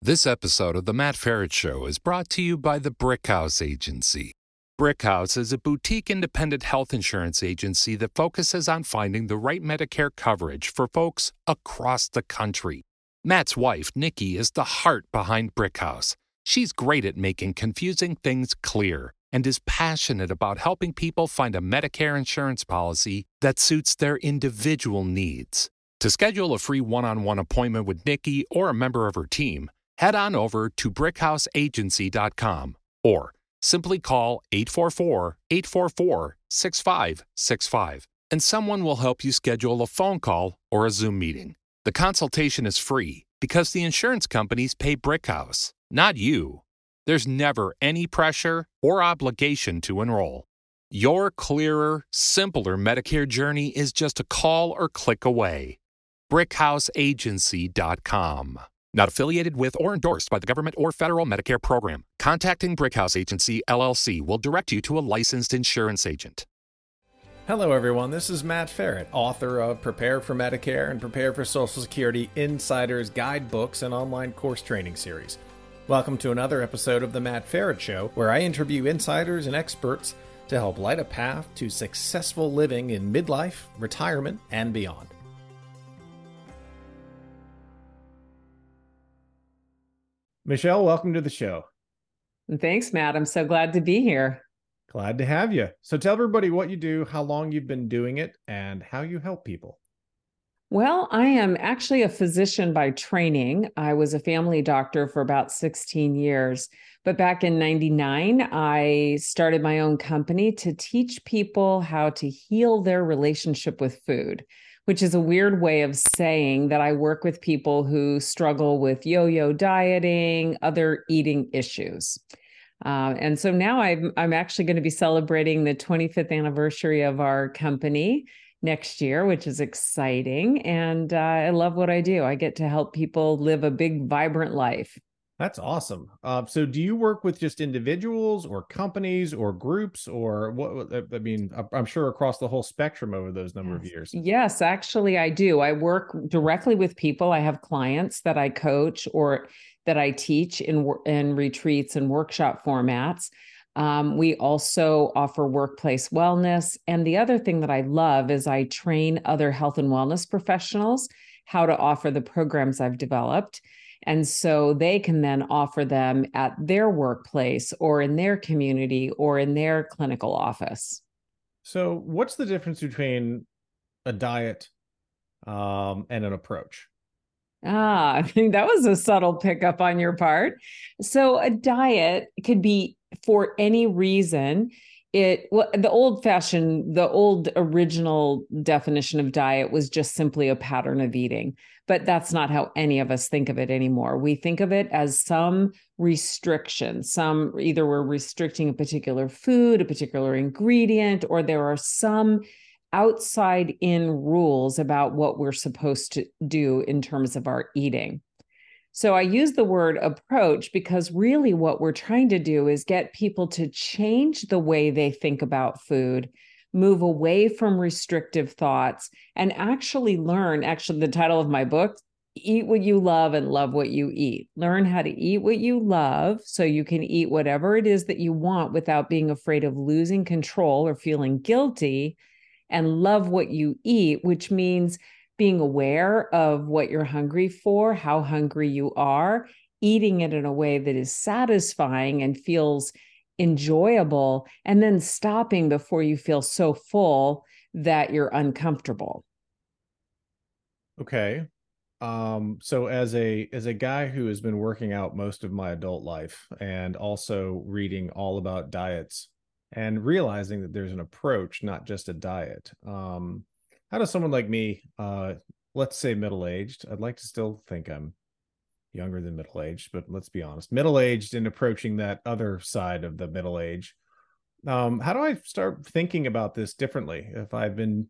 This episode of The Matt Feret Show is brought to you by the Brickhouse Agency. Brickhouse is a boutique independent health insurance agency that focuses on finding the right Medicare coverage for folks across the country. Matt's wife, Nikki, is the heart behind Brickhouse. She's great at making confusing things clear and is passionate about helping people find a Medicare insurance policy that suits their individual needs. To schedule a free one on one appointment with Nikki or a member of her team, head on over to brickhouseagency.com or simply call 844 844 6565 and someone will help you schedule a phone call or a Zoom meeting. The consultation is free because the insurance companies pay Brickhouse, not you. There's never any pressure or obligation to enroll. Your clearer, simpler Medicare journey is just a call or click away. BrickhouseAgency.com. Not affiliated with or endorsed by the government or federal Medicare program. Contacting Brickhouse Agency LLC will direct you to a licensed insurance agent. Hello, everyone. This is Matt Feret, author of Prepare for Medicare and Prepare for Social Security Insiders Guidebooks and online course training series. Welcome to another episode of The Matt Feret Show, where I interview insiders and experts to help light a path to successful living in midlife, retirement, and beyond. Michelle, welcome to the show. Thanks, Matt. I'm so glad to be here. Glad to have you. So tell everybody what you do, how long you've been doing it, and how you help people. Well, I am actually a physician by training. I was a family doctor for about 16 years. But back in 99, I started my own company to teach people how to heal their relationship with food which is a weird way of saying that I work with people who struggle with yo yo dieting, other eating issues. Uh, and so now I'm, I'm actually going to be celebrating the 25th anniversary of our company next year, which is exciting. And uh, I love what I do. I get to help people live a big, vibrant life. That's awesome. Uh, so, do you work with just individuals or companies or groups or what? I mean, I'm sure across the whole spectrum over those number of years. Yes, actually, I do. I work directly with people. I have clients that I coach or that I teach in in retreats and workshop formats. Um, we also offer workplace wellness, and the other thing that I love is I train other health and wellness professionals how to offer the programs I've developed. And so they can then offer them at their workplace or in their community or in their clinical office. So, what's the difference between a diet um, and an approach? Ah, I think that was a subtle pickup on your part. So, a diet could be for any reason it well the old fashioned the old original definition of diet was just simply a pattern of eating but that's not how any of us think of it anymore. We think of it as some restriction some either we're restricting a particular food a particular ingredient or there are some outside in rules about what we're supposed to do in terms of our eating so I use the word approach because really what we're trying to do is get people to change the way they think about food, move away from restrictive thoughts, and actually learn. Actually, the title of my book, Eat What You Love and Love What You Eat. Learn how to eat what you love so you can eat whatever it is that you want without being afraid of losing control or feeling guilty, and love what you eat, which means being aware of what you're hungry for, how hungry you are, eating it in a way that is satisfying and feels enjoyable, and then stopping before you feel so full that you're uncomfortable. Okay. Um, so as a as a guy who has been working out most of my adult life and also reading all about diets and realizing that there's an approach, not just a diet. Um, how does someone like me, uh, let's say middle aged, I'd like to still think I'm younger than middle aged, but let's be honest, middle aged and approaching that other side of the middle age. Um, how do I start thinking about this differently? If I've been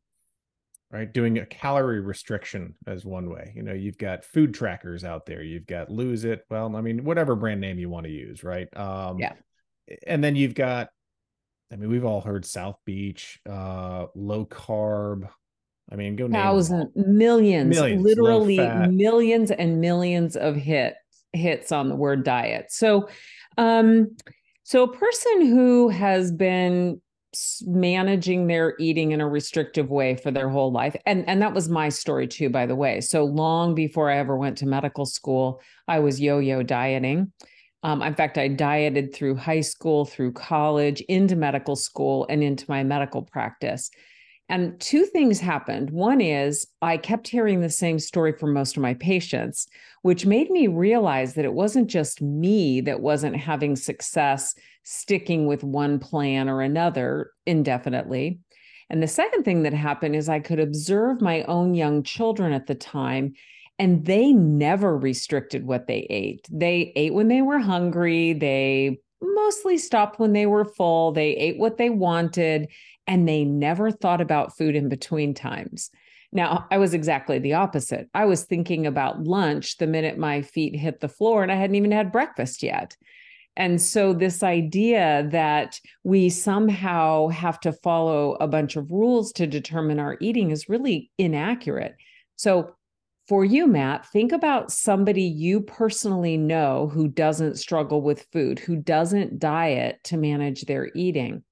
right doing a calorie restriction as one way, you know, you've got food trackers out there, you've got Lose It, well, I mean, whatever brand name you want to use, right? Um, yeah. And then you've got, I mean, we've all heard South Beach, uh, low carb, I mean, go thousand millions, millions literally millions and millions of hits hits on the word diet. So, um, so a person who has been managing their eating in a restrictive way for their whole life and and that was my story too by the way. So long before i ever went to medical school i was yo-yo dieting. Um, in fact i dieted through high school through college into medical school and into my medical practice and two things happened. One is I kept hearing the same story from most of my patients, which made me realize that it wasn't just me that wasn't having success sticking with one plan or another indefinitely. And the second thing that happened is I could observe my own young children at the time, and they never restricted what they ate. They ate when they were hungry. They mostly stopped when they were full. They ate what they wanted and they never thought about food in between times. Now, I was exactly the opposite. I was thinking about lunch the minute my feet hit the floor, and I hadn't even had breakfast yet. And so, this idea that we somehow have to follow a bunch of rules to determine our eating is really inaccurate. So, for you, Matt, think about somebody you personally know who doesn't struggle with food, who doesn't diet to manage their eating.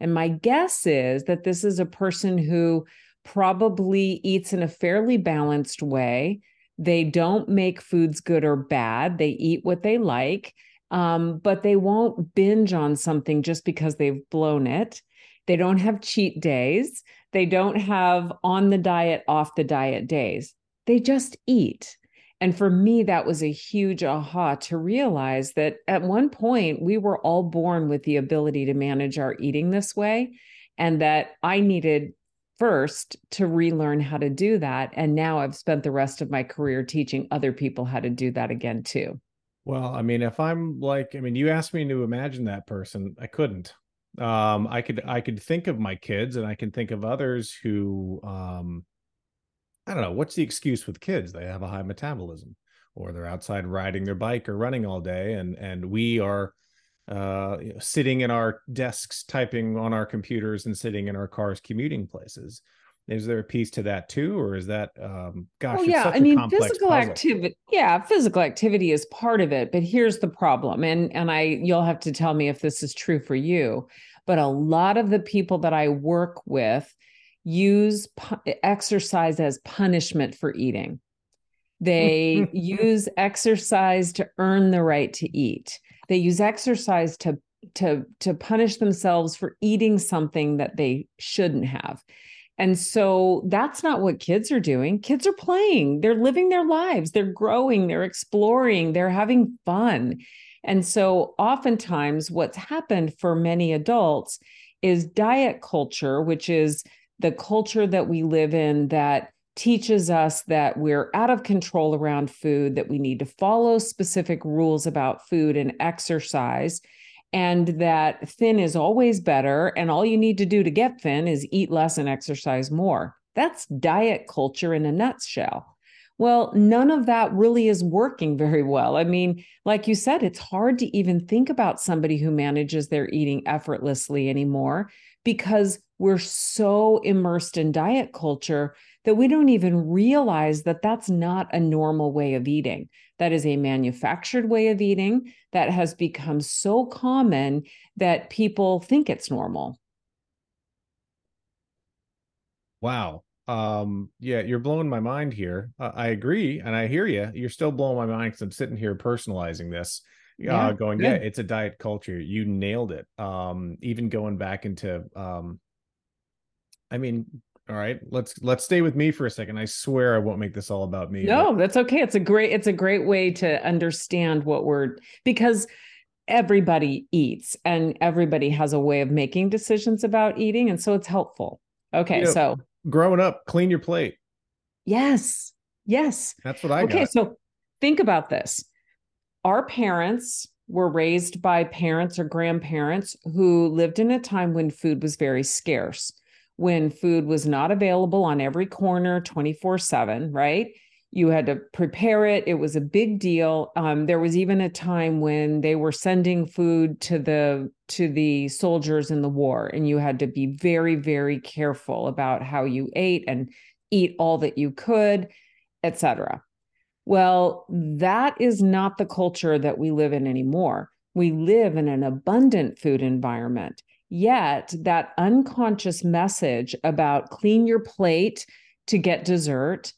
And my guess is that this is a person who probably eats in a fairly balanced way. They don't make foods good or bad, they eat what they like, um, but they won't binge on something just because they've blown it. They don't have cheat days. They don't have on the diet, off the diet days. They just eat. And for me, that was a huge aha to realize that at one point we were all born with the ability to manage our eating this way, and that I needed first to relearn how to do that. And now I've spent the rest of my career teaching other people how to do that again, too. Well, I mean, if I'm like, I mean, you asked me to imagine that person, I couldn't. Um, I could, I could think of my kids, and I can think of others who, um, I don't know, what's the excuse with kids? They have a high metabolism or they're outside riding their bike or running all day and and we are uh, you know, sitting in our desks typing on our computers and sitting in our cars commuting places is there a piece to that too or is that um gosh yeah i mean physical activity yeah physical activity is part of it but here's the problem and and i you'll have to tell me if this is true for you but a lot of the people that i work with use pu- exercise as punishment for eating. They use exercise to earn the right to eat. They use exercise to to to punish themselves for eating something that they shouldn't have. And so that's not what kids are doing. Kids are playing. They're living their lives. They're growing, they're exploring, they're having fun. And so oftentimes what's happened for many adults is diet culture, which is the culture that we live in that teaches us that we're out of control around food, that we need to follow specific rules about food and exercise, and that thin is always better. And all you need to do to get thin is eat less and exercise more. That's diet culture in a nutshell. Well, none of that really is working very well. I mean, like you said, it's hard to even think about somebody who manages their eating effortlessly anymore because we're so immersed in diet culture that we don't even realize that that's not a normal way of eating. That is a manufactured way of eating that has become so common that people think it's normal. Wow. Um, yeah, you're blowing my mind here. Uh, I agree, and I hear you. You're still blowing my mind because I'm sitting here personalizing this yeah, uh, going, good. yeah, it's a diet culture. You nailed it. Um, even going back into, um, I mean, all right, let's let's stay with me for a second. I swear I won't make this all about me. No, but... that's okay. It's a great it's a great way to understand what we're because everybody eats and everybody has a way of making decisions about eating, and so it's helpful. Okay, you know, so growing up, clean your plate. Yes, yes, that's what I. Okay, got. so think about this our parents were raised by parents or grandparents who lived in a time when food was very scarce, when food was not available on every corner 24 7, right? You had to prepare it. It was a big deal. Um, there was even a time when they were sending food to the to the soldiers in the war, and you had to be very, very careful about how you ate and eat all that you could, etc. Well, that is not the culture that we live in anymore. We live in an abundant food environment. Yet, that unconscious message about clean your plate to get dessert,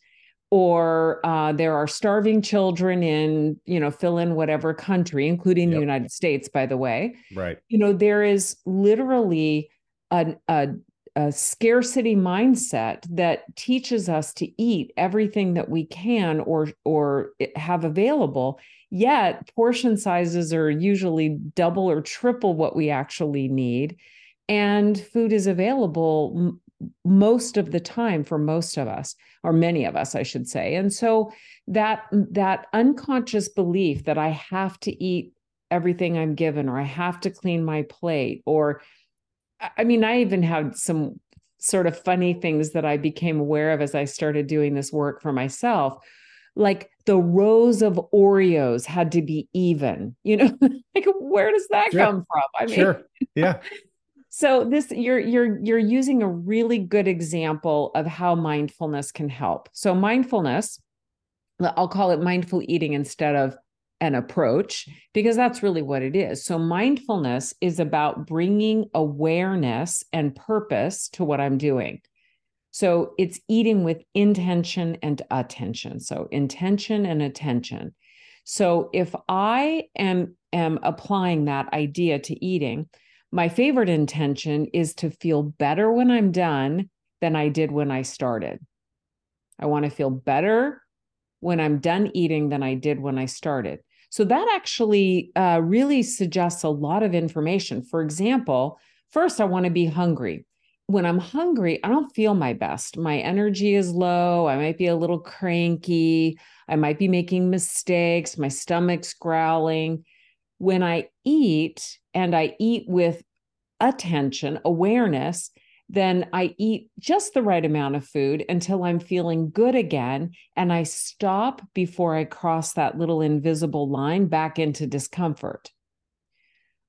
or uh, there are starving children in, you know, fill in whatever country, including yep. the United States, by the way. Right. You know, there is literally a, a a scarcity mindset that teaches us to eat everything that we can or or have available yet portion sizes are usually double or triple what we actually need and food is available m- most of the time for most of us or many of us I should say. And so that that unconscious belief that I have to eat everything I'm given or I have to clean my plate or I mean, I even had some sort of funny things that I became aware of as I started doing this work for myself. Like the rows of Oreos had to be even, you know, like where does that sure. come from? I mean, sure. Yeah. so this you're you're you're using a really good example of how mindfulness can help. So mindfulness, I'll call it mindful eating instead of an approach because that's really what it is. So, mindfulness is about bringing awareness and purpose to what I'm doing. So, it's eating with intention and attention. So, intention and attention. So, if I am, am applying that idea to eating, my favorite intention is to feel better when I'm done than I did when I started. I want to feel better when I'm done eating than I did when I started. So that actually uh, really suggests a lot of information. For example, first, I want to be hungry. When I'm hungry, I don't feel my best. My energy is low. I might be a little cranky. I might be making mistakes. My stomach's growling. When I eat and I eat with attention, awareness, then I eat just the right amount of food until I'm feeling good again. And I stop before I cross that little invisible line back into discomfort.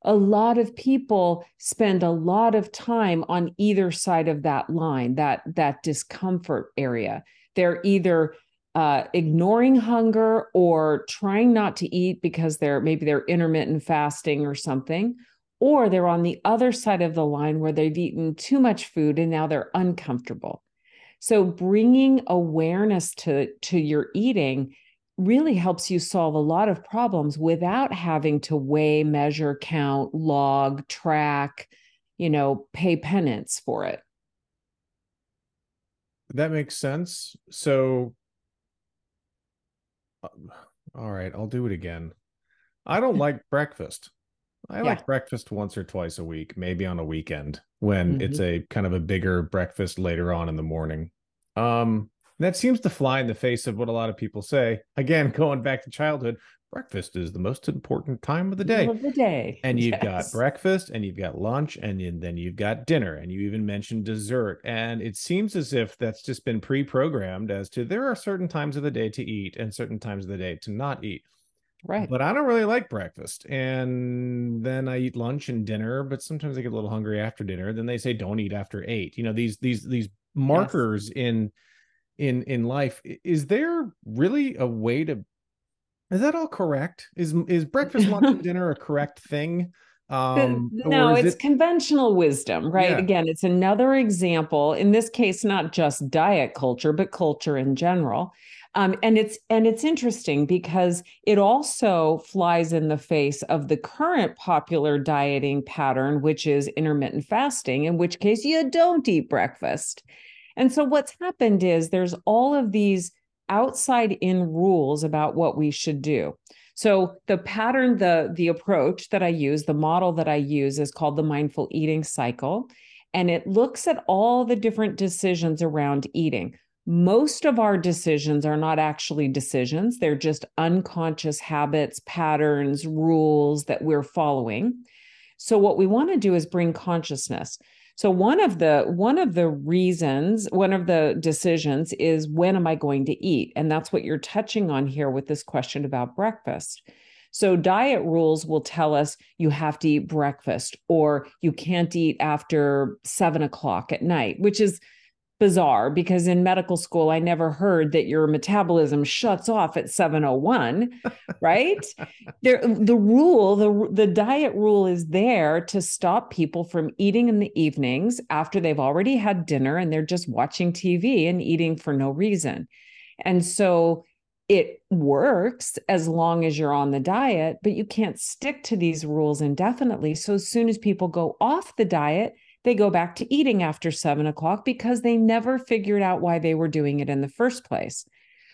A lot of people spend a lot of time on either side of that line, that, that discomfort area. They're either uh, ignoring hunger or trying not to eat because they're maybe they're intermittent fasting or something, or they're on the other side of the line where they've eaten too much food and now they're uncomfortable. So bringing awareness to to your eating really helps you solve a lot of problems without having to weigh, measure, count, log, track, you know, pay penance for it. That makes sense. So um, all right, I'll do it again. I don't like breakfast. I yeah. like breakfast once or twice a week, maybe on a weekend when mm-hmm. it's a kind of a bigger breakfast later on in the morning. Um, that seems to fly in the face of what a lot of people say. Again, going back to childhood, breakfast is the most important time of the day. Of the day. And you've yes. got breakfast and you've got lunch and then you've got dinner and you even mentioned dessert. And it seems as if that's just been pre-programmed as to there are certain times of the day to eat and certain times of the day to not eat. Right. But I don't really like breakfast. And then I eat lunch and dinner, but sometimes I get a little hungry after dinner. Then they say don't eat after 8. You know, these these these markers yes. in in in life. Is there really a way to Is that all correct? Is is breakfast, lunch and dinner a correct thing? Um, no, it's it... conventional wisdom, right? Yeah. Again, it's another example. In this case, not just diet culture, but culture in general. Um, and it's and it's interesting because it also flies in the face of the current popular dieting pattern, which is intermittent fasting, in which case you don't eat breakfast. And so what's happened is there's all of these outside in rules about what we should do. So the pattern, the the approach that I use, the model that I use is called the mindful eating cycle. And it looks at all the different decisions around eating most of our decisions are not actually decisions, they're just unconscious habits, patterns, rules that we're following. So what we want to do is bring consciousness. So one of the one of the reasons, one of the decisions is when am I going to eat? And that's what you're touching on here with this question about breakfast. So diet rules will tell us you have to eat breakfast or you can't eat after seven o'clock at night, which is bizarre because in medical school I never heard that your metabolism shuts off at 701, right? there the rule, the the diet rule is there to stop people from eating in the evenings after they've already had dinner and they're just watching TV and eating for no reason. And so it works as long as you're on the diet, but you can't stick to these rules indefinitely. So as soon as people go off the diet, they go back to eating after seven o'clock because they never figured out why they were doing it in the first place.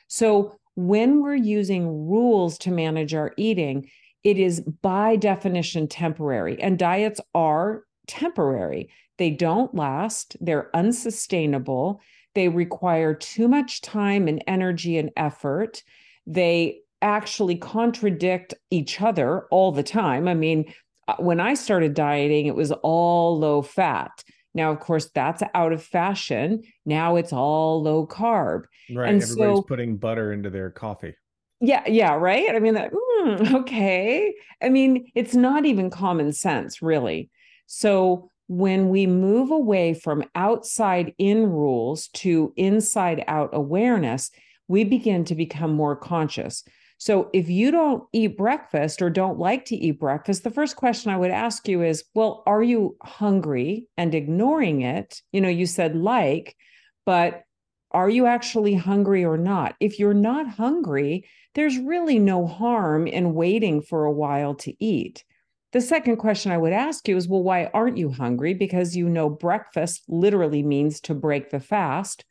So when we're using rules to manage our eating, it is by definition temporary, and diets are temporary. They don't last, they're unsustainable. They require too much time and energy and effort. They actually contradict each other all the time. I mean, when I started dieting, it was all low fat. Now, of course, that's out of fashion. Now it's all low carb. Right. And Everybody's so, putting butter into their coffee. Yeah. Yeah. Right. I mean, that, mm, okay. I mean, it's not even common sense, really. So when we move away from outside in rules to inside out awareness, we begin to become more conscious. So if you don't eat breakfast or don't like to eat breakfast, the first question I would ask you is, well, are you hungry and ignoring it? You know, you said like, but are you actually hungry or not? If you're not hungry, there's really no harm in waiting for a while to eat. The second question I would ask you is, well, why aren't you hungry? Because you know breakfast literally means to break the fast.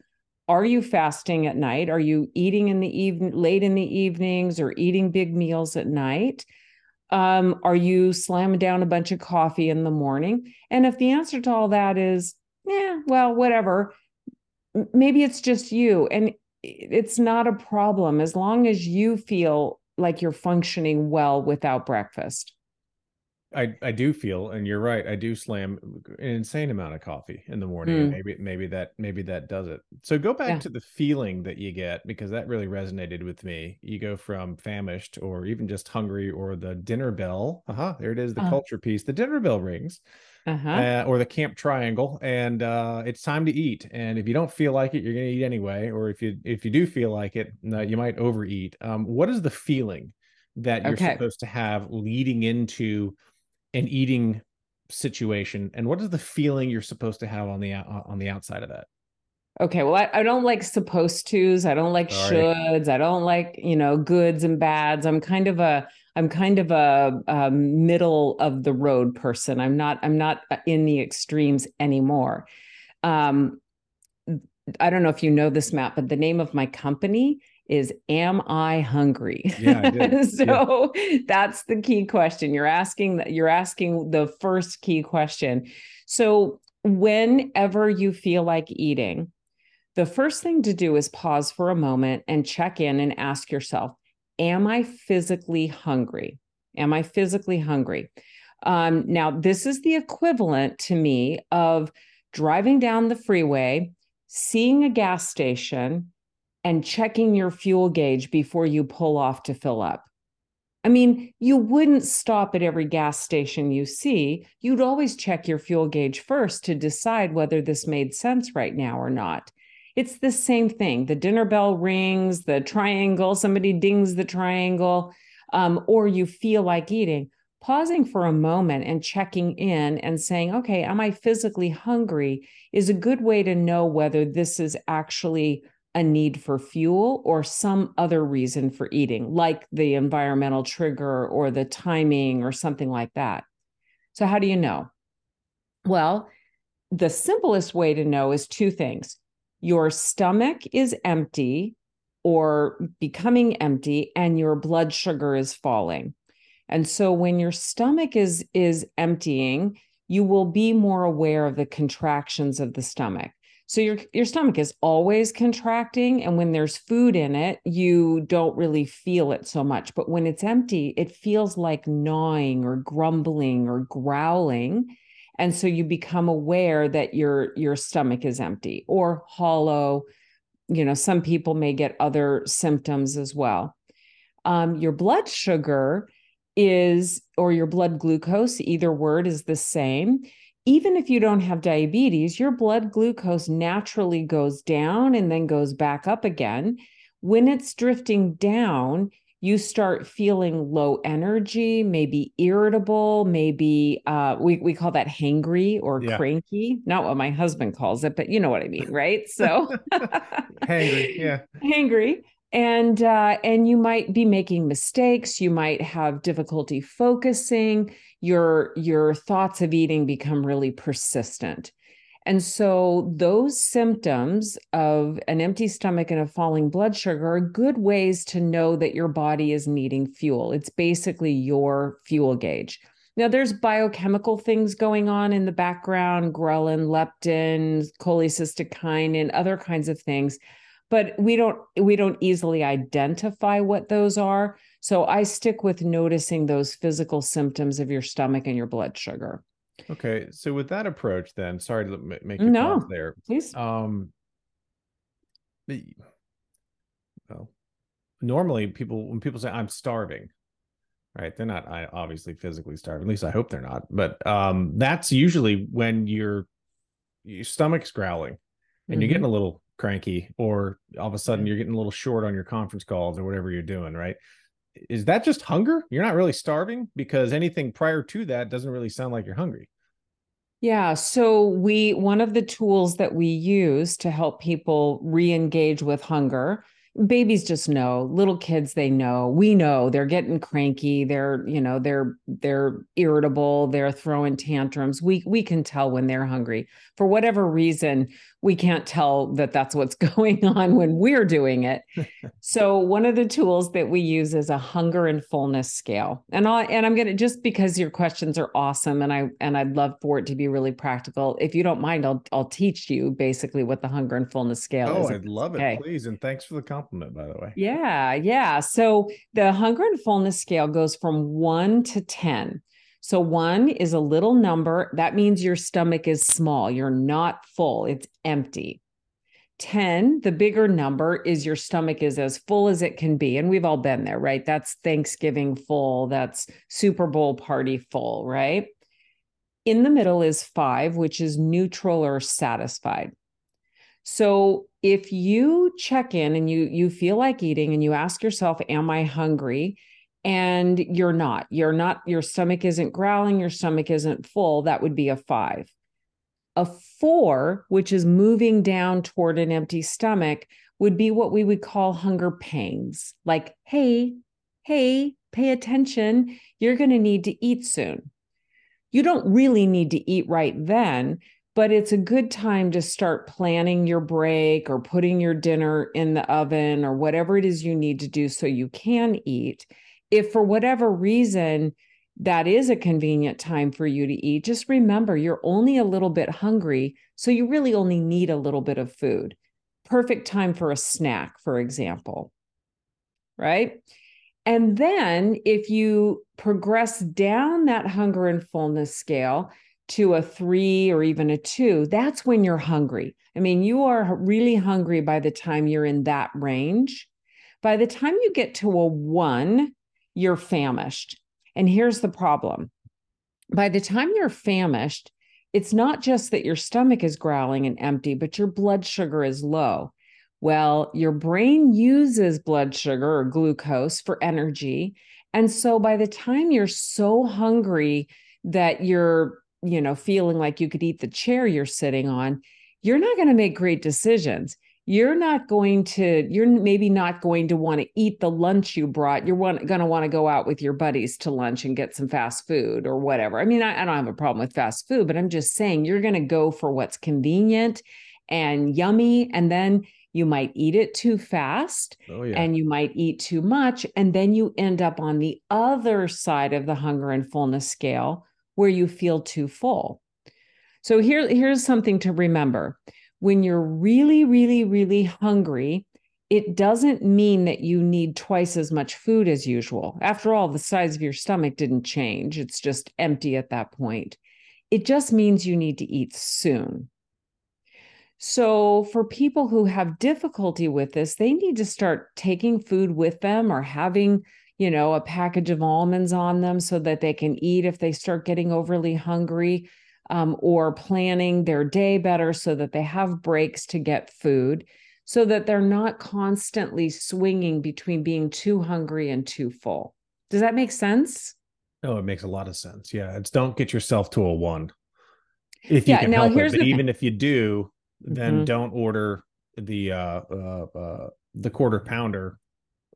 Are you fasting at night? Are you eating in the evening, late in the evenings, or eating big meals at night? Um, are you slamming down a bunch of coffee in the morning? And if the answer to all that is, yeah, well, whatever, maybe it's just you, and it's not a problem as long as you feel like you're functioning well without breakfast. I I do feel, and you're right. I do slam an insane amount of coffee in the morning. Mm. Maybe maybe that maybe that does it. So go back yeah. to the feeling that you get because that really resonated with me. You go from famished or even just hungry, or the dinner bell. Uh huh. There it is, the uh culture piece. The dinner bell rings, uh-huh. uh, or the camp triangle, and uh, it's time to eat. And if you don't feel like it, you're going to eat anyway. Or if you if you do feel like it, you might overeat. Um, what is the feeling that you're okay. supposed to have leading into an eating situation and what is the feeling you're supposed to have on the uh, on the outside of that? Okay well i, I don't like supposed to's i don't like Sorry. shoulds i don't like you know goods and bads. I'm kind of a i'm kind of a, a middle of the road person. I'm not i'm not uh, in the extremes anymore. Um i don't know if you know this matt but the name of my company is am I hungry? Yeah, so yeah. that's the key question. You're asking that you're asking the first key question. So whenever you feel like eating, the first thing to do is pause for a moment and check in and ask yourself, am I physically hungry? Am I physically hungry? Um, now, this is the equivalent to me of driving down the freeway, seeing a gas station, and checking your fuel gauge before you pull off to fill up. I mean, you wouldn't stop at every gas station you see. You'd always check your fuel gauge first to decide whether this made sense right now or not. It's the same thing. The dinner bell rings, the triangle, somebody dings the triangle, um, or you feel like eating. Pausing for a moment and checking in and saying, okay, am I physically hungry is a good way to know whether this is actually a need for fuel or some other reason for eating, like the environmental trigger or the timing or something like that. So, how do you know? Well, the simplest way to know is two things your stomach is empty or becoming empty, and your blood sugar is falling. And so, when your stomach is, is emptying, you will be more aware of the contractions of the stomach. So your your stomach is always contracting and when there's food in it, you don't really feel it so much, but when it's empty, it feels like gnawing or grumbling or growling. And so you become aware that your your stomach is empty or hollow. You know, some people may get other symptoms as well. Um, your blood sugar is, or your blood glucose, either word is the same even if you don't have diabetes, your blood glucose naturally goes down and then goes back up again. When it's drifting down, you start feeling low energy, maybe irritable, maybe uh, we, we call that hangry or yeah. cranky. Not what my husband calls it, but you know what I mean, right? So hangry, yeah. Hangry. And uh, and you might be making mistakes. You might have difficulty focusing. Your your thoughts of eating become really persistent. And so, those symptoms of an empty stomach and a falling blood sugar are good ways to know that your body is needing fuel. It's basically your fuel gauge. Now, there's biochemical things going on in the background ghrelin, leptin, cholecystokinin, and other kinds of things but we don't we don't easily identify what those are so i stick with noticing those physical symptoms of your stomach and your blood sugar Okay, so with that approach, then sorry to make you no, there. Please. Um, well, normally people when people say I'm starving, right? They're not I obviously physically starving. At least I hope they're not. But um, that's usually when your your stomach's growling and mm-hmm. you're getting a little cranky, or all of a sudden you're getting a little short on your conference calls or whatever you're doing, right? Is that just hunger? You're not really starving because anything prior to that doesn't really sound like you're hungry. Yeah. So we one of the tools that we use to help people re-engage with hunger babies just know little kids they know we know they're getting cranky they're you know they're they're irritable they're throwing tantrums we we can tell when they're hungry for whatever reason we can't tell that that's what's going on when we're doing it. So one of the tools that we use is a hunger and fullness scale. And i and i'm going to just because your questions are awesome and i and i'd love for it to be really practical if you don't mind i'll i'll teach you basically what the hunger and fullness scale oh, is. Oh i'd love okay. it please and thanks for the compliment by the way. Yeah yeah. So the hunger and fullness scale goes from 1 to 10 so one is a little number. That means your stomach is small. You're not full, it's empty. 10, the bigger number is your stomach is as full as it can be. And we've all been there, right? That's Thanksgiving full, that's Super Bowl party full, right? In the middle is five, which is neutral or satisfied. So if you check in and you you feel like eating and you ask yourself, am I hungry? And you're not you're not your stomach isn't growling your stomach isn't full that would be a 5 a 4 which is moving down toward an empty stomach would be what we would call hunger pangs. Like hey hey pay attention you're going to need to eat soon. You don't really need to eat right then but it's a good time to start planning your break or putting your dinner in the oven or whatever it is you need to do so you can eat if for whatever reason that is a convenient time for you to eat, just remember you're only a little bit hungry. So you really only need a little bit of food. Perfect time for a snack, for example. Right. And then if you progress down that hunger and fullness scale to a three or even a two, that's when you're hungry. I mean, you are really hungry by the time you're in that range. By the time you get to a one, you're famished. And here's the problem by the time you're famished, it's not just that your stomach is growling and empty, but your blood sugar is low. Well, your brain uses blood sugar or glucose for energy. And so by the time you're so hungry that you're, you know, feeling like you could eat the chair you're sitting on, you're not going to make great decisions you're not going to you're maybe not going to want to eat the lunch you brought. You're going to want to go out with your buddies to lunch and get some fast food or whatever. I mean I, I don't have a problem with fast food but i'm just saying you're going to go for what's convenient and yummy and then you might eat it too fast oh, yeah. and you might eat too much and then you end up on the other side of the hunger and fullness scale where you feel too full. So here here's something to remember when you're really, really, really hungry, it doesn't mean that you need twice as much food as usual. After all, the size of your stomach didn't change, it's just empty at that point. It just means you need to eat soon. So, for people who have difficulty with this, they need to start taking food with them or having, you know, a package of almonds on them so that they can eat if they start getting overly hungry um, or planning their day better so that they have breaks to get food so that they're not constantly swinging between being too hungry and too full. Does that make sense? Oh, it makes a lot of sense. Yeah, it's don't get yourself to a one. If Yeah, you can now help it, but even if you do, then Mhm. don't order the uh, uh uh the quarter pounder.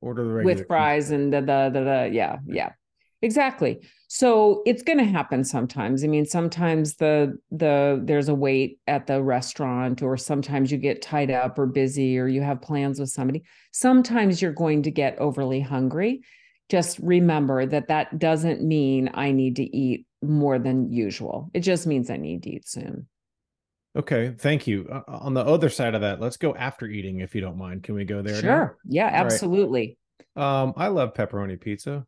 Order the regular with fries and the, the the the yeah yeah exactly so it's going to happen sometimes i mean sometimes the the there's a wait at the restaurant or sometimes you get tied up or busy or you have plans with somebody sometimes you're going to get overly hungry just remember that that doesn't mean i need to eat more than usual it just means i need to eat soon Okay, thank you. Uh, on the other side of that, let's go after eating if you don't mind. Can we go there? now? sure yeah right. absolutely Um, I love pepperoni pizza.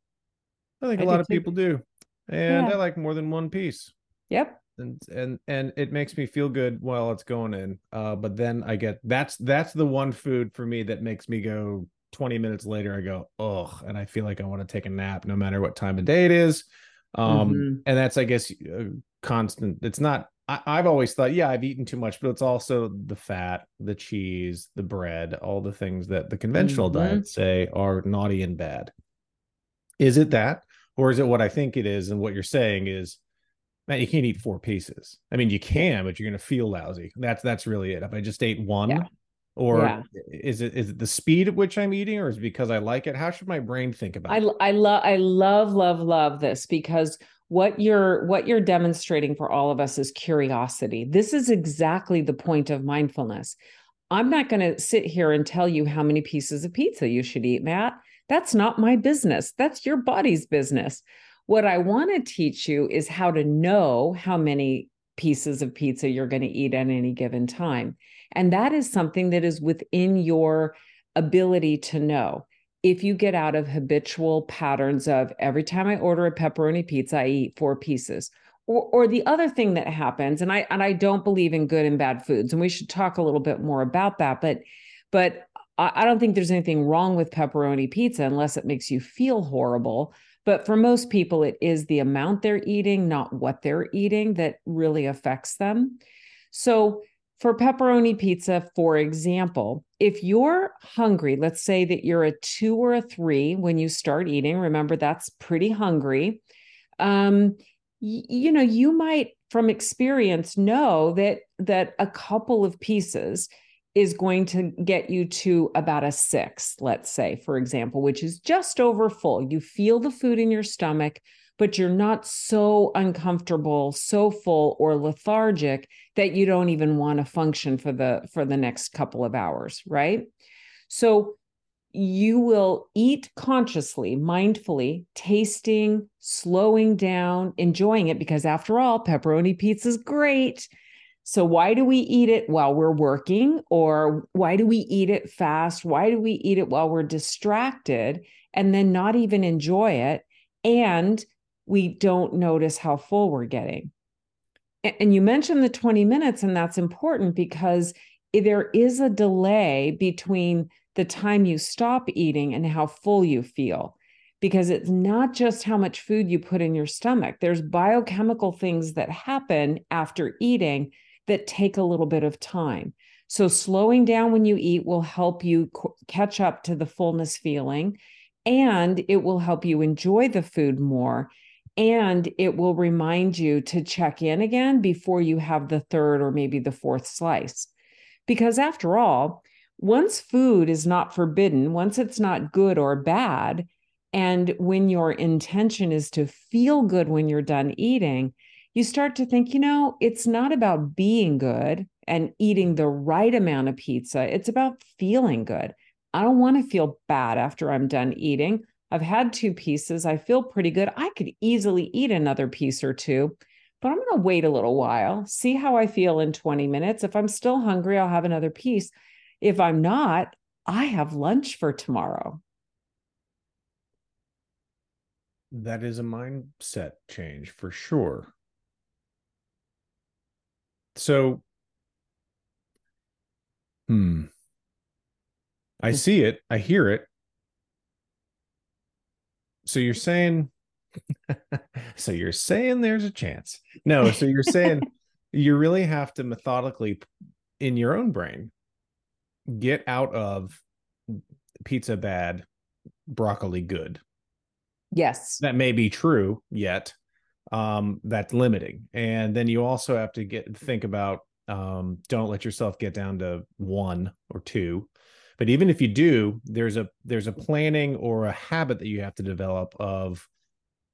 I think I a lot of too. people do, and Yeah. I like more than one piece. yep and and and it makes me feel good while it's going in uh but then i get that's that's the one food for me that makes me go 20 minutes later i go ugh and i feel like i want to take a nap no matter what time of day it is um Mhm. and that's i guess uh, constant it's not I, i've always thought yeah i've eaten too much but it's also the fat the cheese the bread all the things that the conventional Mhm. diets say are naughty and bad is it that or is it what i think it is and what you're saying is man you can't eat four pieces i mean you can but you're going to feel lousy that's that's really it if i just ate one Yeah. or Yeah. is it is it the speed at which i'm eating or is it because i like it how should my brain think about I it I love I love love love this because what you're what you're demonstrating for all of us is curiosity. This is exactly the point of mindfulness. I'm not going to sit here and tell you how many pieces of pizza you should eat, Matt. That's not my business. That's your body's business. What I want to teach you is how to know how many pieces of pizza you're going to eat at any given time. And that is something that is within your ability to know if you get out of habitual patterns of every time I order a pepperoni pizza, I eat four pieces. Or, or the other thing that happens, and I and I don't believe in good and bad foods, and we should talk a little bit more about that. But but I, don't think there's anything wrong with pepperoni pizza unless it makes you feel horrible. But for most people, it is the amount they're eating, not what they're eating, that really affects them. So for pepperoni pizza, for example, if you're hungry, let's say that you're a two or a three when you start eating, remember that's pretty hungry. Um, y- you know, you might from experience know that that a couple of pieces is going to get you to about a six, let's say, for example, which is just over full. You feel the food in your stomach, but you're not so uncomfortable, so full or lethargic that you don't even want to function for the for the next couple of hours, right? So you will eat consciously, mindfully, tasting, slowing down, enjoying it because after all, pepperoni pizza is great. So why do we eat it while we're working or why do we eat it fast? Why do we eat it while we're distracted and then not even enjoy it and we don't notice how full we're getting? And you mentioned the 20 minutes and that's important because there is a delay between the time you stop eating and how full you feel because it's not just how much food you put in your stomach. There's biochemical things that happen after eating that take a little bit of time. So, slowing down when you eat will help you co- catch up to the fullness feeling, and it will help you enjoy the food more. And it will remind you to check in again before you have the third or maybe the fourth slice. Because after all, once food is not forbidden, once it's not good or bad, and when your intention is to feel good when you're done eating, you start to think, you know, it's not about being good and eating the right amount of pizza. It's about feeling good. I don't want to feel bad after I'm done eating. I've had two pieces. I feel pretty good. I could easily eat another piece or two, but I'm going to wait a little while, see how I feel in 20 minutes. If I'm still hungry, I'll have another piece. If I'm not, I have lunch for tomorrow. that is a mindset change for sure so hmm. I see it. I hear it. So you're saying so you're saying there's a chance. No so you're saying you really have to methodically in your own brain get out of pizza bad broccoli good. Yes. That may be true yet um that's limiting. And then you also have to get think about um don't let yourself get down to one or two. But even if you do there's a there's a planning or a habit that you have to develop of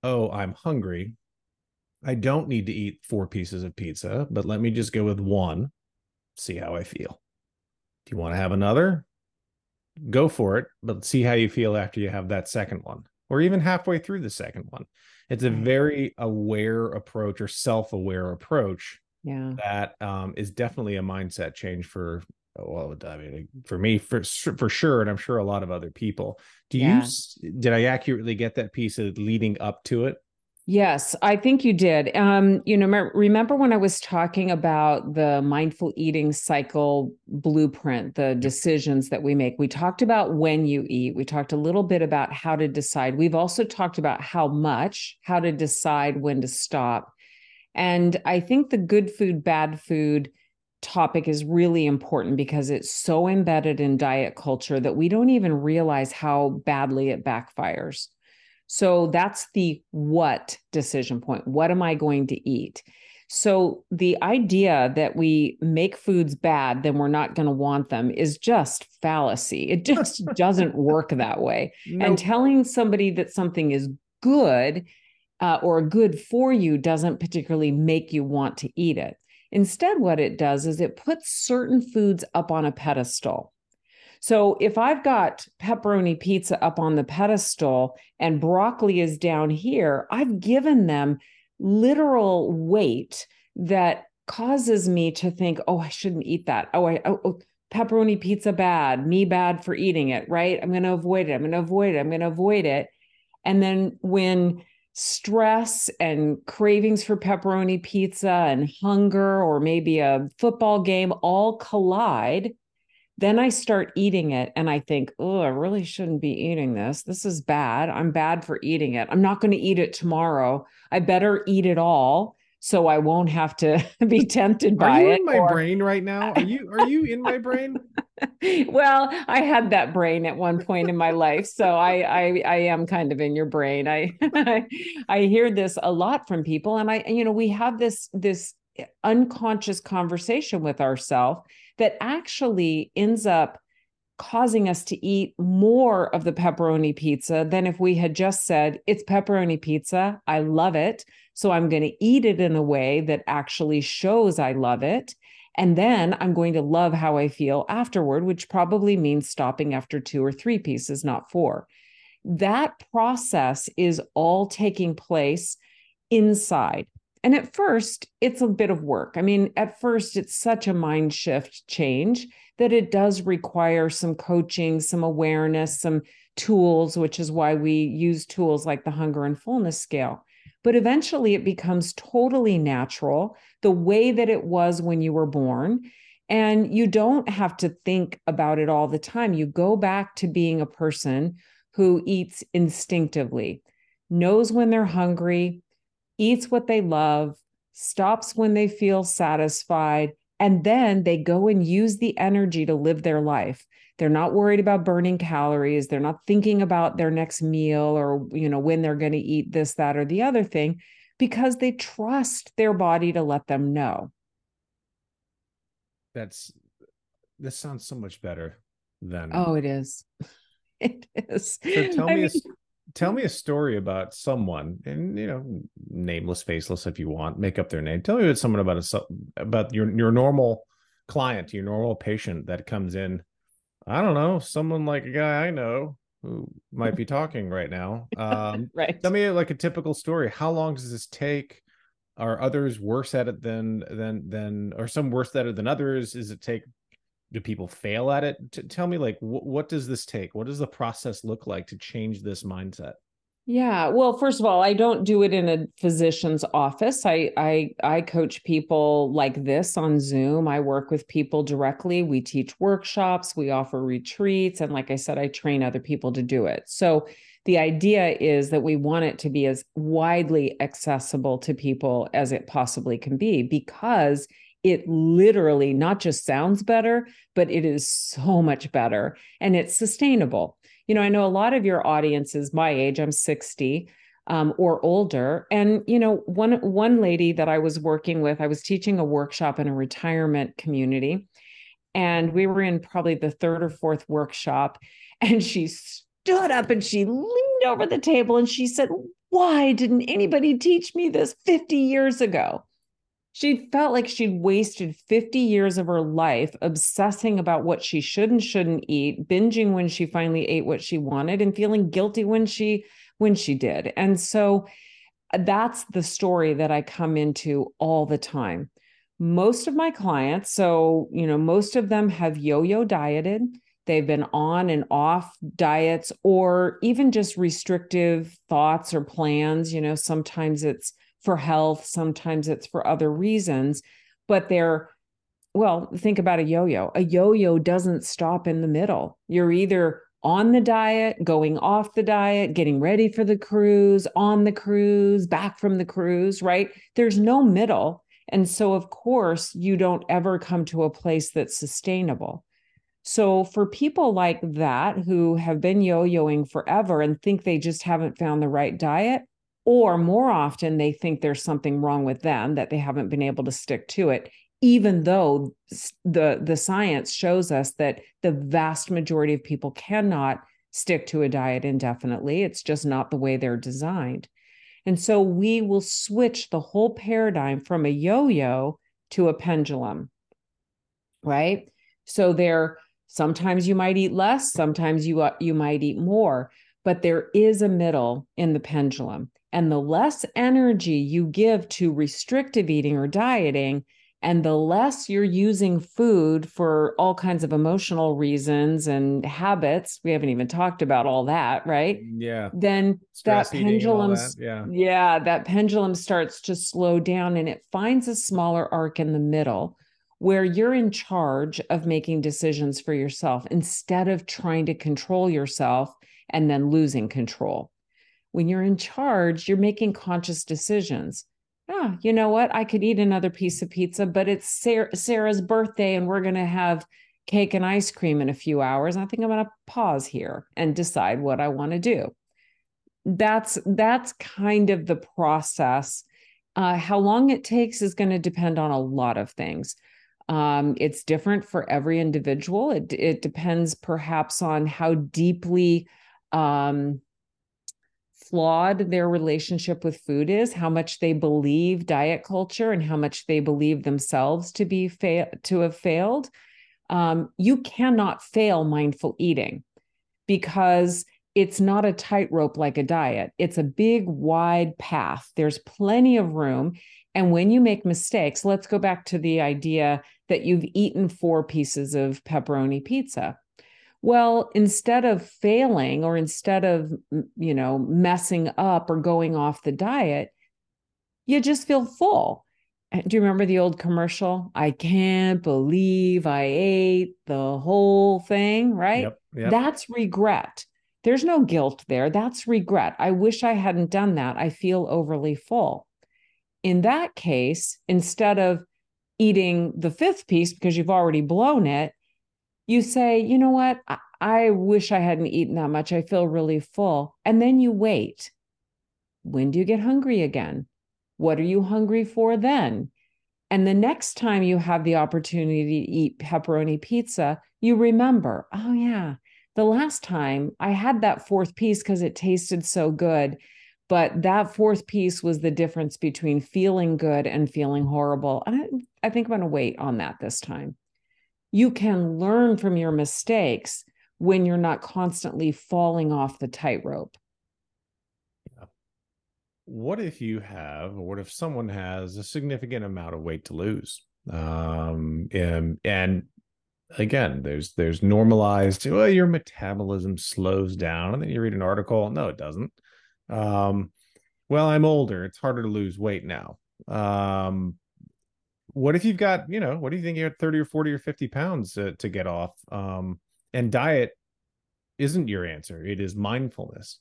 oh i'm hungry. I don't need to eat four pieces of pizza but let me just go with one. See how i feel. Do you want to have another? Go for it but see how you feel after you have that second one or even halfway through the second one. It's a very aware approach or self-aware approach yeah. that um, is definitely a mindset change for well i mean for me for for sure and i'm sure a lot of other people. Do yeah. you did i accurately get that piece of leading up to it Yes, I think you did. Um, you know, remember when I was talking about the mindful eating cycle blueprint, the decisions that we make? We talked about when you eat. We talked a little bit about how to decide. We've also talked about how much, how to decide when to stop. And I think the good food, bad food topic is really important because it's so embedded in diet culture that we don't even realize how badly it backfires. So that's the what decision point. What am I going to eat? So the idea that we make foods bad, then we're not going to want them is just fallacy. It just doesn't work that way. Nope. And telling somebody that something is good uh, or good for you doesn't particularly make you want to eat it. Instead, what it does is it puts certain foods up on a pedestal. So if I've got pepperoni pizza up on the pedestal and broccoli is down here, I've given them literal weight that causes me to think, oh, I shouldn't eat that. Oh, I oh, oh pepperoni pizza bad, me bad for eating it, right? I'm going to avoid it. I'm going to avoid it. I'm going to avoid it. And then when stress and cravings for pepperoni pizza and hunger or maybe a football game all collide, then I start eating it and I think, oh, I really shouldn't be eating this. This is bad. I'm bad for eating it. I'm not going to eat it tomorrow. I better eat it all so I won't have to be tempted by it. Are you in my or... brain right now? Are you are you in my brain? well, I had that brain at one point in my life, so I I I am kind of in your brain. I I hear this a lot from people and I you know, we have this this eh, unconscious conversation with ourselves that actually ends up causing us to eat more of the pepperoni pizza than if we had just said, It's pepperoni pizza. I love it. So I'm going to eat it in a way that actually shows I love it. And then I'm going to love how I feel afterward, which probably means stopping after two or three pieces, not four. That process is all taking place inside. And at first, it's a bit of work. I mean, at first, it's such a mind shift change that it does require some coaching, some awareness, some tools, which is why we use tools like the hunger and fullness scale. But eventually, it becomes totally natural, the way that it was when you were born. And you don't have to think about it all the time. You go back to being a person who eats instinctively, knows when they're hungry, eats what they love, stops when they feel satisfied, and then they go and use the energy to live their life. They're not worried about burning calories. They're not thinking about their next meal or, you know, when they're going to eat this, that, or the other thing because they trust their body to let them know. That's, this sounds so much better than. Oh, it is. It is. So tell I me, mean, tell me a story about someone and you know nameless faceless if you want make up their name. Tell me about someone about a about your your normal client your normal patient that comes in. I don't know someone like a guy i know who might be talking right now. Um right. tell me like a typical story. How long does this take? Are others worse at it than than than or some worse at it than others? Is it take do people fail at it? T- tell me like wh- what does this take? What does the process look like to change this mindset? Yeah well first of all i don't do it in a physician's office. I i i coach people like this on zoom. I work with people directly. We teach workshops. We offer retreats. And like i said i train other people to do it. So the idea is that we want it to be as widely accessible to people as it possibly can be because it literally not just sounds better, but it is so much better and it's sustainable. You know, I know a lot of your audience is my age, I'm 60. Um, or older. And you know, one one lady that I was working with, I was teaching a workshop in a retirement community, and we were in probably the third or fourth workshop, and she stood up and she leaned over the table and she said, "Why didn't anybody teach me this 50 years ago?" She felt like she'd wasted 50 years of her life obsessing about what she should and shouldn't eat, binging when she finally ate what she wanted and feeling guilty when she when she did. And so uh, that's the story that I come into all the time. Most of my clients, so, you know, most of them have yo-yo dieted. They've been on and off diets or even just restrictive thoughts or plans, you know, sometimes it's for health, sometimes it's for other reasons, but they're well, think about a yo yo. A yo yo doesn't stop in the middle. You're either on the diet, going off the diet, getting ready for the cruise, on the cruise, back from the cruise, right? There's no middle. And so, of course, you don't ever come to a place that's sustainable. So, for people like that who have been yo yoing forever and think they just haven't found the right diet, or more often they think there's something wrong with them that they haven't been able to stick to it even though the the science shows us that the vast majority of people cannot stick to a diet indefinitely. It's just not the way they're designed. And so we will switch the whole paradigm from a yo-yo to a pendulum right? So there sometimes you might eat less sometimes you uh, you might eat more but there is a middle in the pendulum and the less energy you give to restrictive eating or dieting, and the less you're using food for all kinds of emotional reasons and habits, we haven't even talked about all that, right? Mm, yeah. Then Stress that pendulum, that. yeah. yeah, that pendulum starts to slow down and it finds a smaller arc in the middle where you're in charge of making decisions for yourself instead of trying to control yourself and then losing control when you're in charge, you're making conscious decisions. Ah, you know what? I could eat another piece of pizza, but it's Sarah, Sarah's birthday and we're going to have cake and ice cream in a few hours. I think I'm going to pause here and decide what I want to do. That's that's kind of the process. Uh, how long it takes is going to depend on a lot of things. Um, it's different for every individual. It it depends perhaps on how deeply um, flawed their relationship with food is, how much they believe diet culture and how much they believe themselves to be fa- to have failed. Um, you cannot fail mindful eating because it's not a tightrope like a diet. It's a big, wide path. There's plenty of room. And when you make mistakes, let's go back to the idea that you've eaten four pieces of pepperoni pizza. Well, instead of failing or instead of, you know, messing up or going off the diet, you just feel full. Eh, do you remember the old commercial? I can't believe I ate the whole thing, right? Yep, yep. That's regret. There's no guilt there. That's regret. I wish I hadn't done that. I feel overly full. In that case, instead of eating the fifth piece because you've already blown it, you say, you know what? I, I wish I hadn't eaten that much. I feel really full. And then you wait. When do you get hungry again? What are you hungry for then? And the next time you have the opportunity to eat pepperoni pizza, you remember, oh, yeah, the last time I had that fourth piece because it tasted so good. But that fourth piece was the difference between feeling good and feeling horrible. And I, I think I'm going to wait on that this time you can learn from your mistakes when you're not constantly falling off the tightrope. Yeah. What if you have, or what if someone has a significant amount of weight to lose? Um, and, and again, there's there's normalized. Well, your metabolism slows down, and then you read an article. No, it doesn't. Um, well, I'm older. It's harder to lose weight now. Um, what if you've got you know what do you think you have 30 or 40 or 50 pounds to, to get off um and diet isn't your answer it is mindfulness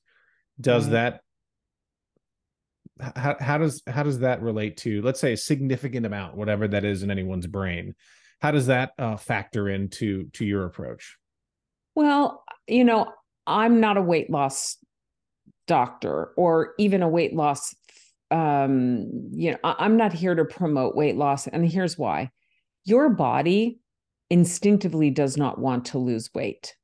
does Right. that how, how does how does that relate to let's say a significant amount whatever that is in anyone's brain how does that uh, factor into to your approach Well, you know, I'm not a weight loss doctor or even a weight loss um you know I- i'm not here to promote weight loss and here's why. Your body instinctively does not want to lose weight.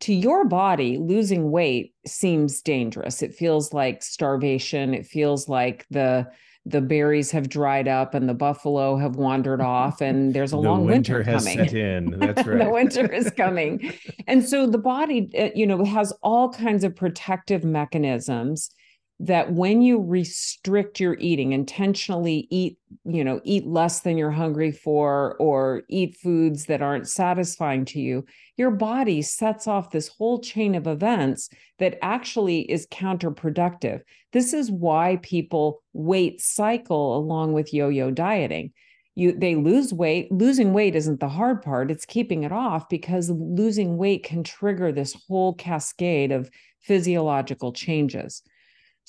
To your body losing weight seems dangerous. It feels like starvation. It feels like the the berries have dried up and the buffalo have wandered off and there's a the long winter, has coming. set in. That's right. the winter is coming. And so the body, uh, you know, has all kinds of protective mechanisms that when you restrict your eating, intentionally eat, you know, eat less than you're hungry for, or eat foods that aren't satisfying to you, your body sets off this whole chain of events that actually is counterproductive. This is why people weight cycle along with yo yo dieting. You they lose weight. Losing weight isn't the hard part. It's keeping it off because losing weight can trigger this whole cascade of physiological changes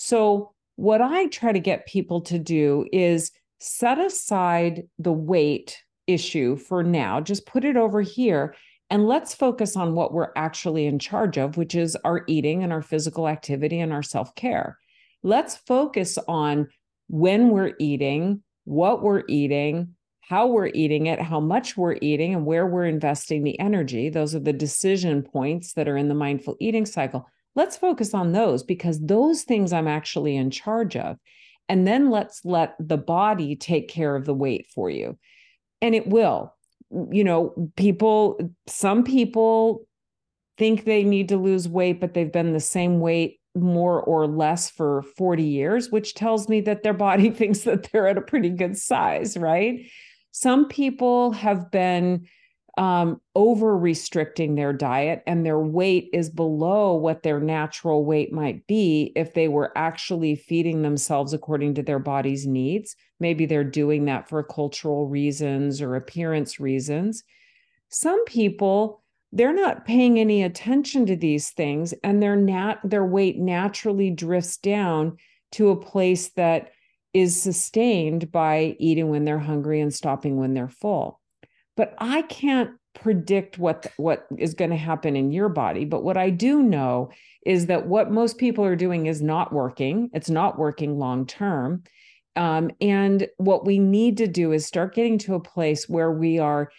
so what i try to get people to do is set aside the weight issue for now just put it over here and let's focus on what we're actually in charge of which is our eating and our physical activity and our self-care let's focus on when we're eating what we're eating how we're eating it, how much we're eating, and where we're investing the energy. Those are the decision points that are in the mindful eating cycle. Let's focus on those because those things I'm actually in charge of. And then let's let the body take care of the weight for you. And it will. You know, people, some people think they need to lose weight, but they've been the same weight more or less for 40 years, which tells me that their body thinks that they're at a pretty good size, right? Some people have been um, over restricting their diet, and their weight is below what their natural weight might be if they were actually feeding themselves according to their body's needs. Maybe they're doing that for cultural reasons or appearance reasons. Some people, they're not paying any attention to these things, and their nat- their weight naturally drifts down to a place that is sustained by eating when they're hungry and stopping when they're full. But I can't predict what what is going to happen in your body, but what I do know is that what most people are doing is not working. It's not working long term. Um, and what we need to do is start getting to a place where we are,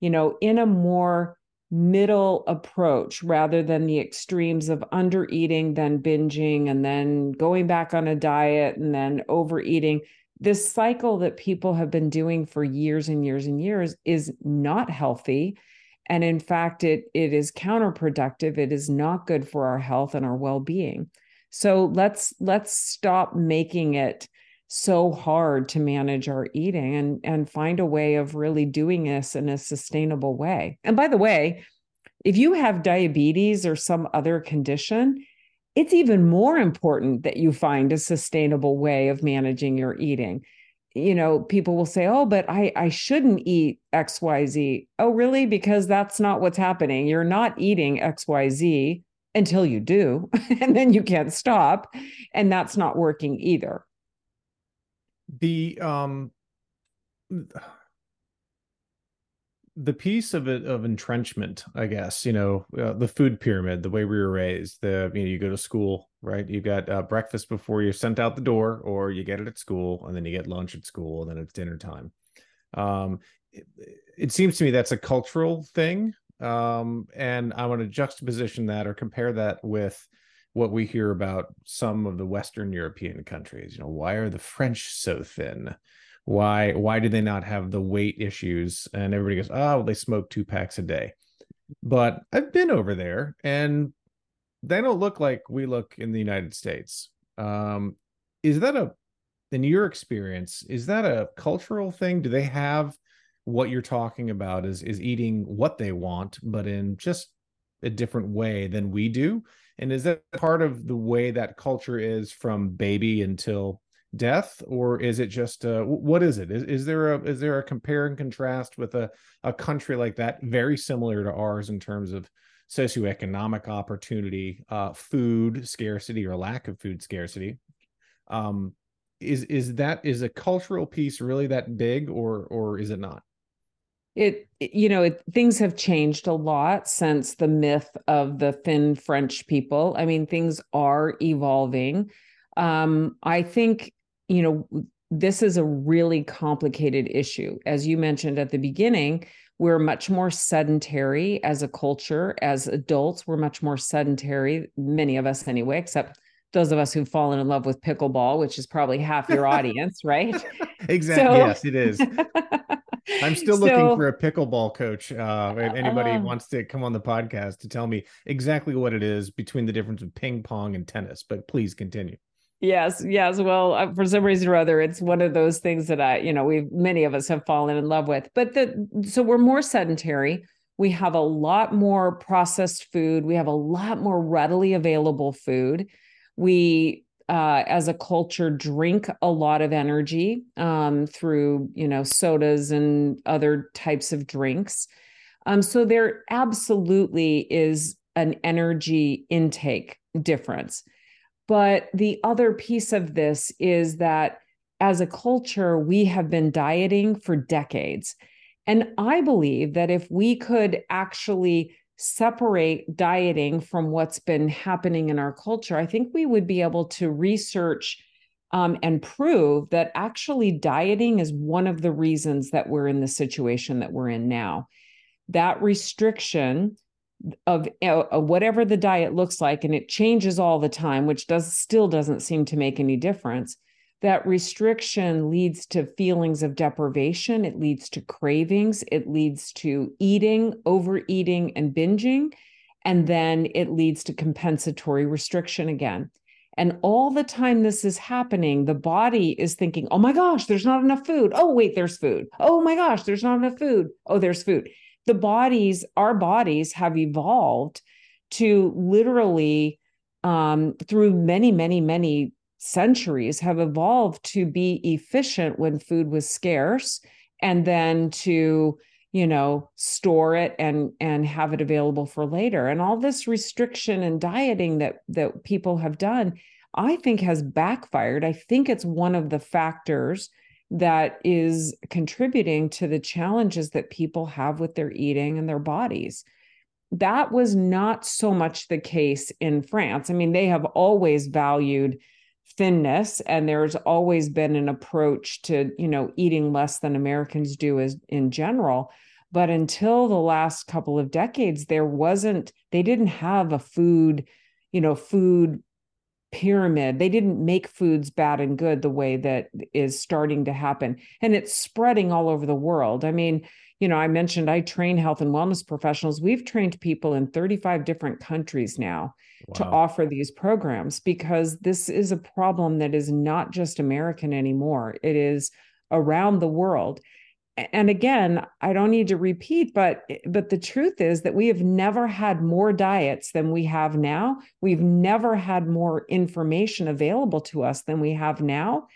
you know, in a more middle approach rather than the extremes of under eating, then binging, and then going back on a diet and then overeating. This cycle that people have been doing for years and years and years is not healthy. And in fact, it, it is counterproductive. It is not good for our health and our well-being. So let's let's stop making it so hard to manage our eating and and find a way of really doing this in a sustainable way. And by the way, if you have diabetes or some other condition, it's even more important that you find a sustainable way of managing your eating. You know, people will say, "Oh, but I I shouldn't eat XYZ." Oh, really? Because that's not what's happening. You're not eating XYZ until you do, and then you can't stop, and that's not working either the um the piece of it of entrenchment i guess you know uh, the food pyramid the way we were raised the you know you go to school right? You got uh, breakfast before you're sent out the door or you get it at school and then you get lunch at school and then it's dinner time. Um it, it seems to me that's a cultural thing um and i want to juxtaposition that or compare that with what we hear about some of the western european countries. You know why are the french so thin why why do they not have the weight issues? And everybody goes oh well, they smoke two packs a day. But i've been over there and they don't look like we look in the united states. Um is that a in your experience is that a cultural thing? Do they have what you're talking about is is eating what they want but in just a different way than we do? And is that part of the way that culture is from baby until death, or is it just uh, what is it? Is, is there a is there a compare and contrast with a a country like that, very similar to ours in terms of socioeconomic opportunity, uh, food scarcity or lack of food scarcity. Um, is is that is a cultural piece really that big, or or is it not? It you know it, things have changed a lot since the myth of the thin French people. I mean, things are evolving. Um, I think you know this is a really complicated issue, as you mentioned at the beginning we're much more sedentary as a culture. As adults we're much more sedentary many of us anyway except those of us who've fallen in love with pickleball which is probably half your audience right? Exactly so... yes it is. I'm still so, looking for a pickleball coach uh, if anybody uh, wants to come on the podcast to tell me exactly what it is between the difference of ping pong and tennis but please continue Yes, yes. Well, uh, for some reason or other, it's one of those things that I, you know, we many of us have fallen in love with. But the so we're more sedentary. We have a lot more processed food. We have a lot more readily available food. We, uh, as a culture, drink a lot of energy um, through, you know, sodas and other types of drinks. Um, so there absolutely is an energy intake difference. But the other piece of this is that as a culture, we have been dieting for decades. And I believe that if we could actually separate dieting from what's been happening in our culture, I think we would be able to research um, and prove that actually dieting is one of the reasons that we're in the situation that we're in now. That restriction of uh, whatever the diet looks like and it changes all the time which does still doesn't seem to make any difference that restriction leads to feelings of deprivation it leads to cravings it leads to eating overeating and binging and then it leads to compensatory restriction again and all the time this is happening, the body is thinking, oh my gosh, there's not enough food. Oh, wait, there's food. Oh my gosh, there's not enough food. Oh, there's food the bodies, our bodies have evolved to literally, um, through many, many, many centuries, have evolved to be efficient when food was scarce and then to you know store it and and have it available for later. And all this restriction and dieting that that people have done i think has backfired. I think it's one of the factors that is contributing to the challenges that people have with their eating and their bodies. That was not so much the case in France. I mean, they have always valued thinness and there's always been an approach to, you know, eating less than Americans do as in general. But until the last couple of decades, there wasn't, they didn't have a food, you know, food pyramid. They didn't make foods bad and good the way that is starting to happen. And it's spreading all over the world. I mean, you know, I mentioned I train health and wellness professionals. We've trained people in 35 different countries now wow. to offer these programs because this is a problem that is not just American anymore. It is around the world and again i don't need to repeat but but the truth is that we have never had more diets than we have now. We've never had more information available to us than we have now.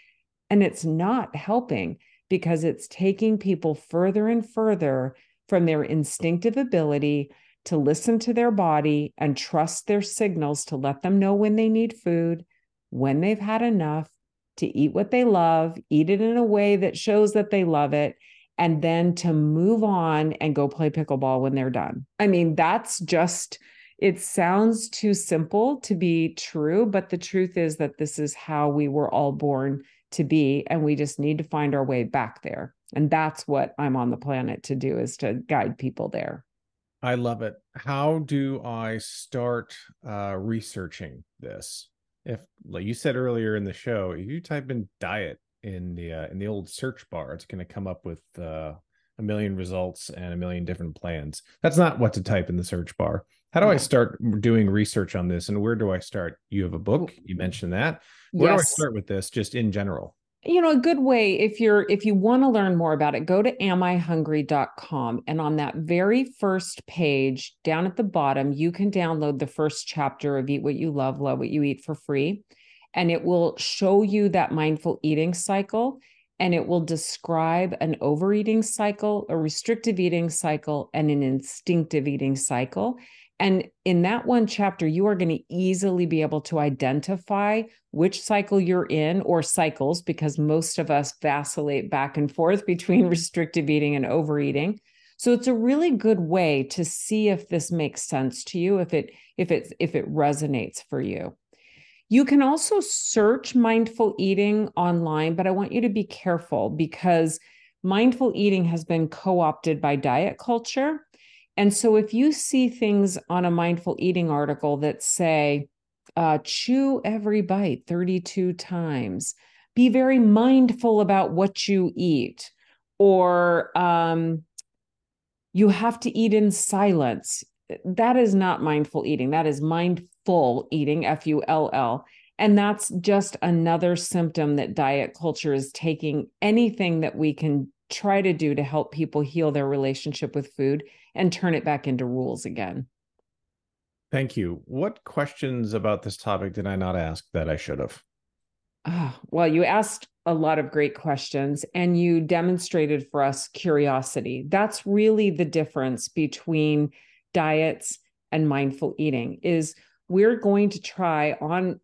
And it's not helping because it's taking people further and further from their instinctive ability to listen to their body and trust their signals to let them know when they need food when they've had enough to eat what they love eat it in a way that shows that they love it and then to move on and go play pickleball when they're done. I mean, that's just, it sounds too simple to be true, but the truth is that this is how we were all born to be. And we just need to find our way back there. And that's what I'm on the planet to do is to guide people there. I love it. How do I start uh, researching this? If, like you said earlier in the show, if you type in diet in the uh, in the old search bar. It's going to come up with uh, a million results and a million different plans. That's not what to type in the search bar. How do i start doing research on this and where do i start? You have a book you mentioned that. Where yes. do i start with this just in general? You know a good way if you're if you want to learn more about it go to amihungry.com and on that very first page down at the bottom you can download the first chapter of eat what you love love what you eat for free and it will show you that mindful eating cycle and it will describe an overeating cycle, a restrictive eating cycle, and an instinctive eating cycle. And in that one chapter, you are going to easily be able to identify which cycle you're in or cycles, because most of us vacillate back and forth between restrictive eating and overeating. So it's a really good way to see if this makes sense to you, if it if it if it resonates for you. You can also search mindful eating online, but I want you to be careful because mindful eating has been co-opted by diet culture and so if you see things on a mindful eating article that say, uh, chew every bite 32 times, be very mindful about what you eat, or um, you have to eat in silence. That is not mindful eating. That is mindful eating, F U L L. And that's just another symptom that diet culture is taking anything that we can try to do to help people heal their relationship with food and turn it back into rules again. Thank you. What questions about this topic did I not ask that I should have? Oh, well, you asked a lot of great questions and you demonstrated for us curiosity. That's really the difference between diets and mindful eating is we're going to try on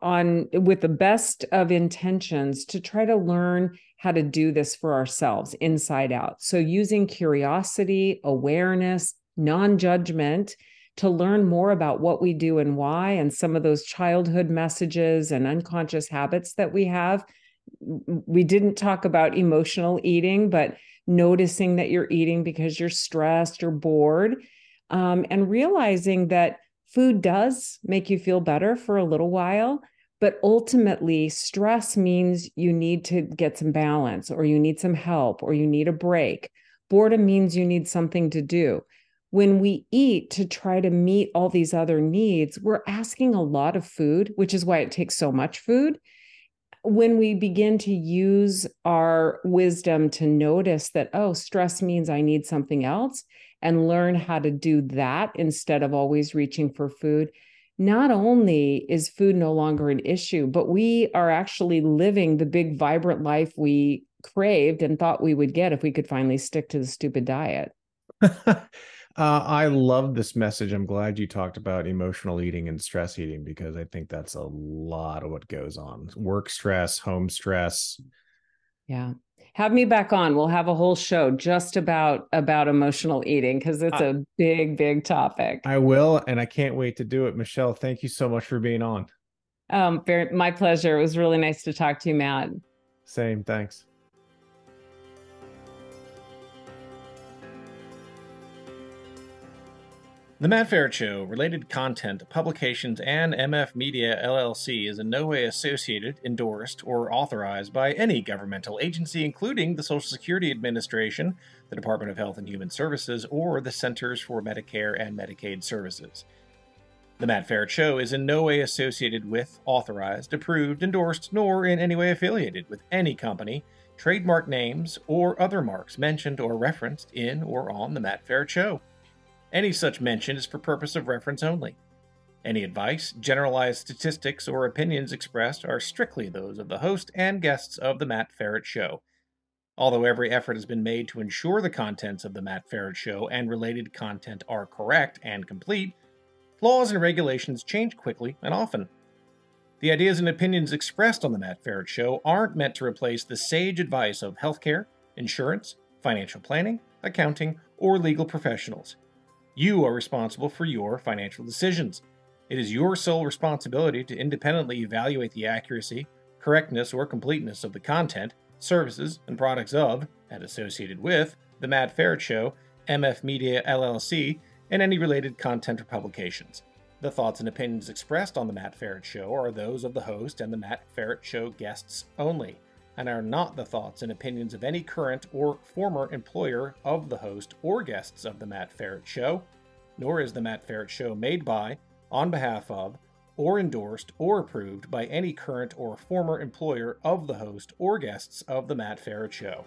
on with the best of intentions to try to learn how to do this for ourselves inside out. So using curiosity awareness non-judgment to learn more about what we do and why and some of those childhood messages and unconscious habits that we have. We didn't talk about emotional eating but noticing that you're eating because you're stressed or bored um, and realizing that food does make you feel better for a little while. But ultimately, stress means you need to get some balance, or you need some help, or you need a break. Boredom means you need something to do. When we eat to try to meet all these other needs, we're asking a lot of food, which is why it takes so much food. When we begin to use our wisdom to notice that, oh, stress means I need something else, and learn how to do that instead of always reaching for food, not only is food no longer an issue, but we are actually living the big, vibrant life we craved and thought we would get if we could finally stick to the stupid diet. uh, I love this message. I'm glad you talked about emotional eating and stress eating because I think that's a lot of what goes on work stress, home stress. Yeah have me back on. We'll have a whole show just about about emotional eating because it's I, a big, big topic. I will, and I can't wait to do it. Michelle, thank you so much for being on. Um, very, my pleasure. It was really nice to talk to you, Matt. Same. Thanks. The Matt Feret Show, related content, publications, and MF Media LLC is in no way associated, endorsed, or authorized by any governmental agency, including the Social Security Administration, the Department of Health and Human Services, or the Centers for Medicare and Medicaid Services. The Matt Feret Show is in no way associated with, authorized, approved, endorsed, nor in any way affiliated with any company, trademark names, or other marks mentioned or referenced in or on The Matt Feret Show. Any such mention is for purpose of reference only. Any advice, generalized statistics, or opinions expressed are strictly those of the host and guests of The Matt Feret Show. Although every effort has been made to ensure the contents of The Matt Feret Show and related content are correct and complete, laws and regulations change quickly and often. The ideas and opinions expressed on The Matt Feret Show aren't meant to replace the sage advice of healthcare, insurance, financial planning, accounting, or legal professionals. You are responsible for your financial decisions. It is your sole responsibility to independently evaluate the accuracy, correctness, or completeness of the content, services, and products of, and associated with, The Matt Feret Show, MF Media LLC, and any related content or publications. The thoughts and opinions expressed on The Matt Feret Show are those of the host and The Matt Feret Show guests only and are not the thoughts and opinions of any current or former employer of the host or guests of The Matt Feret Show, nor is The Matt Feret Show made by, on behalf of, or endorsed or approved by any current or former employer of the host or guests of The Matt Feret Show.